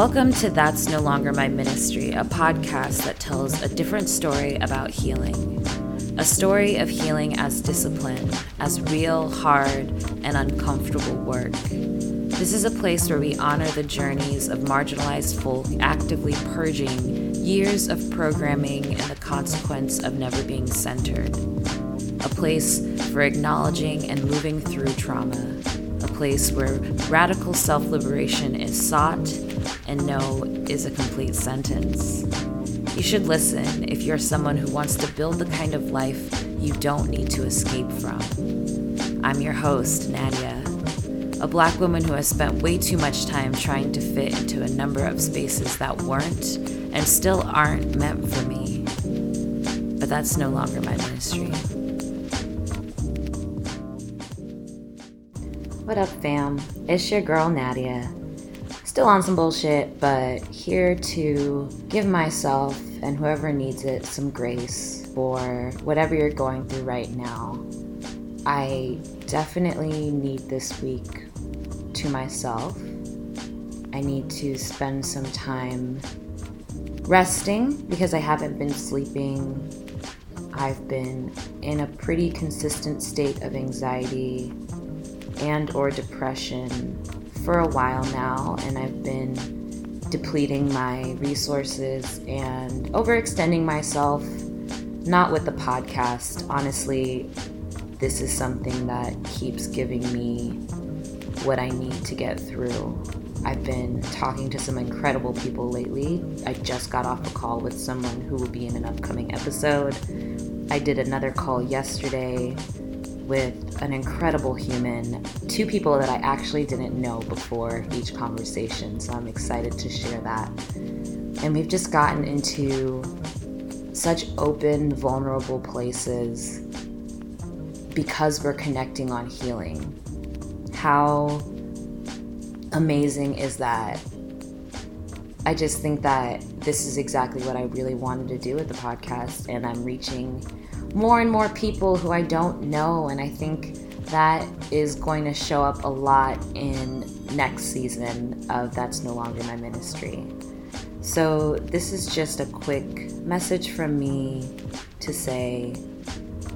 Welcome to That's No Longer My Ministry, a podcast that tells a different story about healing. A story of healing as discipline, as real, hard, and uncomfortable work. This is a place where we honor the journeys of marginalized folk actively purging years of programming and the consequence of never being centered. A place for acknowledging and moving through trauma. Place where radical self liberation is sought and no is a complete sentence. You should listen if you're someone who wants to build the kind of life you don't need to escape from. I'm your host, Nadia, a black woman who has spent way too much time trying to fit into a number of spaces that weren't and still aren't meant for me. But that's no longer my ministry. What up, fam? It's your girl, Nadia. Still on some bullshit, but here to give myself and whoever needs it some grace for whatever you're going through right now. I definitely need this week to myself. I need to spend some time resting because I haven't been sleeping. I've been in a pretty consistent state of anxiety and or depression for a while now, and I've been depleting my resources and overextending myself. Not with the podcast. Honestly, this is something that keeps giving me what I need to get through. I've been talking to some incredible people lately. I just got off a call with someone who will be in an upcoming episode. I did another call yesterday with an incredible human, two people that I actually didn't know before each conversation, so I'm excited to share that. And we've just gotten into such open, vulnerable places because we're connecting on healing. How amazing is that? I just think that this is exactly what I really wanted to do with the podcast, and I'm reaching more and more people who I don't know. And I think that is going to show up a lot in next season of That's No Longer My Ministry. So, this is just a quick message from me to say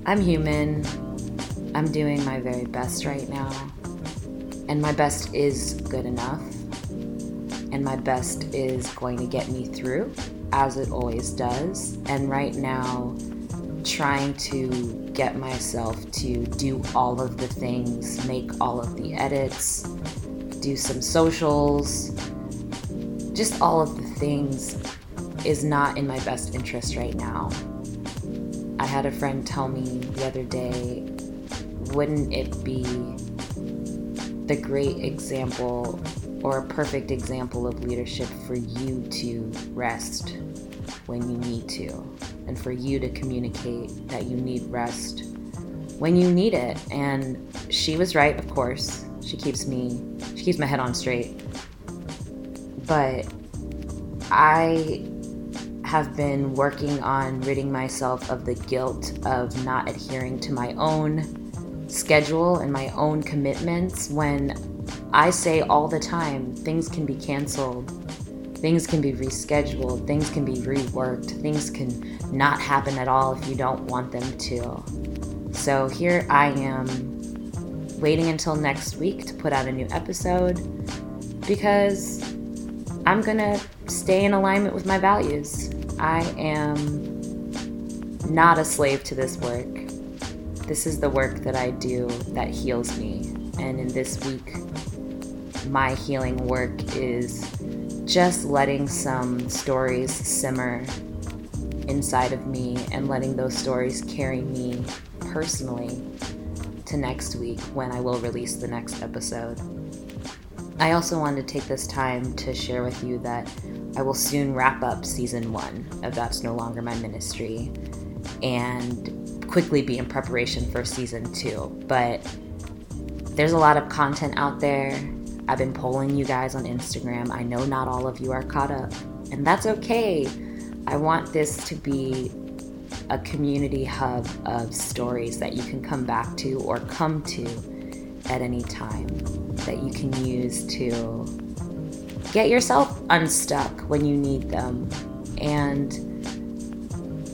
I'm human, I'm doing my very best right now, and my best is good enough, and my best is going to get me through as it always does. And right now, trying to get myself to do all of the things, make all of the edits, do some socials, just all of the things is not in my best interest right now. I had a friend tell me the other day, wouldn't it be the great example or a perfect example of leadership for you to rest when you need to, and for you to communicate that you need rest when you need it. And she was right, of course. She keeps me, she keeps my head on straight. But I have been working on ridding myself of the guilt of not adhering to my own schedule and my own commitments when I say all the time things can be canceled Things can be rescheduled, things can be reworked, things can not happen at all if you don't want them to. So here I am waiting until next week to put out a new episode because I'm gonna stay in alignment with my values. I am not a slave to this work. This is the work that I do that heals me. And in this week, my healing work is just letting some stories simmer inside of me and letting those stories carry me personally to next week when I will release the next episode. I also wanted to take this time to share with you that I will soon wrap up season one of That's No Longer My Ministry and quickly be in preparation for season two. But there's a lot of content out there I've been polling you guys on Instagram. I know not all of you are caught up, and that's okay. I want this to be a community hub of stories that you can come back to or come to at any time that you can use to get yourself unstuck when you need them and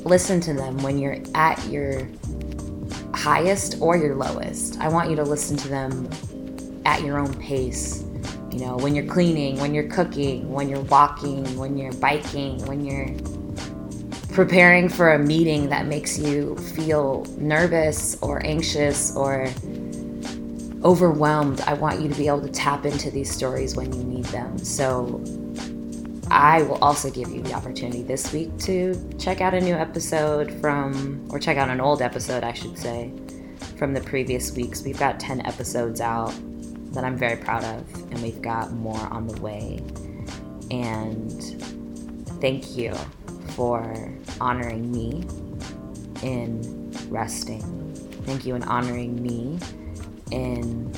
listen to them when you're at your highest or your lowest. I want you to listen to them at your own pace. You know, when you're cleaning, when you're cooking, when you're walking, when you're biking, when you're preparing for a meeting that makes you feel nervous or anxious or overwhelmed. I want you to be able to tap into these stories when you need them. So I will also give you the opportunity this week to check out a new episode from, or check out an old episode, I should say, from the previous weeks. We've got 10 episodes out that I'm very proud of, and we've got more on the way. And thank you for honoring me in resting. Thank you in honoring me in.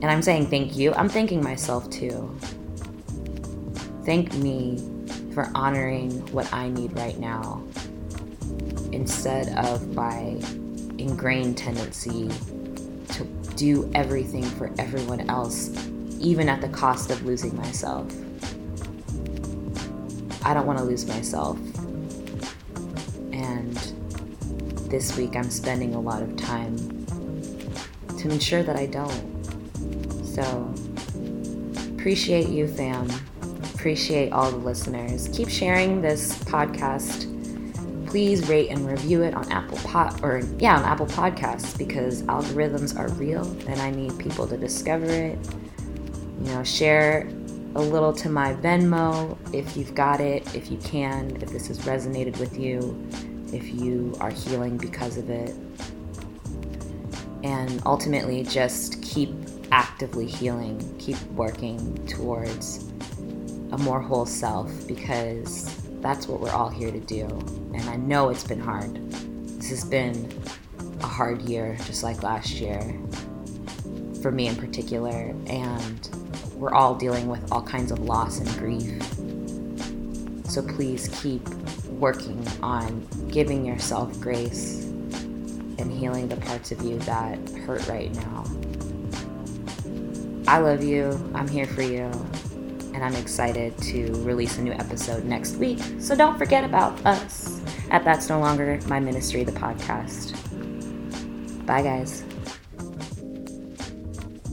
And I'm saying thank you. I'm thanking myself too thank me for honoring what I need right now instead of my ingrained tendency do everything for everyone else, even at the cost of losing myself. I don't want to lose myself. And this week I'm spending a lot of time to ensure that I don't. So, appreciate you, fam appreciate all the listeners. Keep sharing this podcast. Please rate and review it on Apple Pod or yeah, on Apple Podcasts because algorithms are real and I need people to discover it. You know, share a little to my Venmo if you've got it, if you can, if this has resonated with you, if you are healing because of it. And ultimately, just keep actively healing, keep working towards a more whole self because that's what we're all here to do. And I know it's been hard. This has been a hard year, just like last year, for me in particular. And we're all dealing with all kinds of loss and grief. So please keep working on giving yourself grace and healing the parts of you that hurt right now. I love you. I'm here for you and I'm excited to release a new episode next week. So don't forget about us at That's No Longer My Ministry, the podcast. Bye, guys.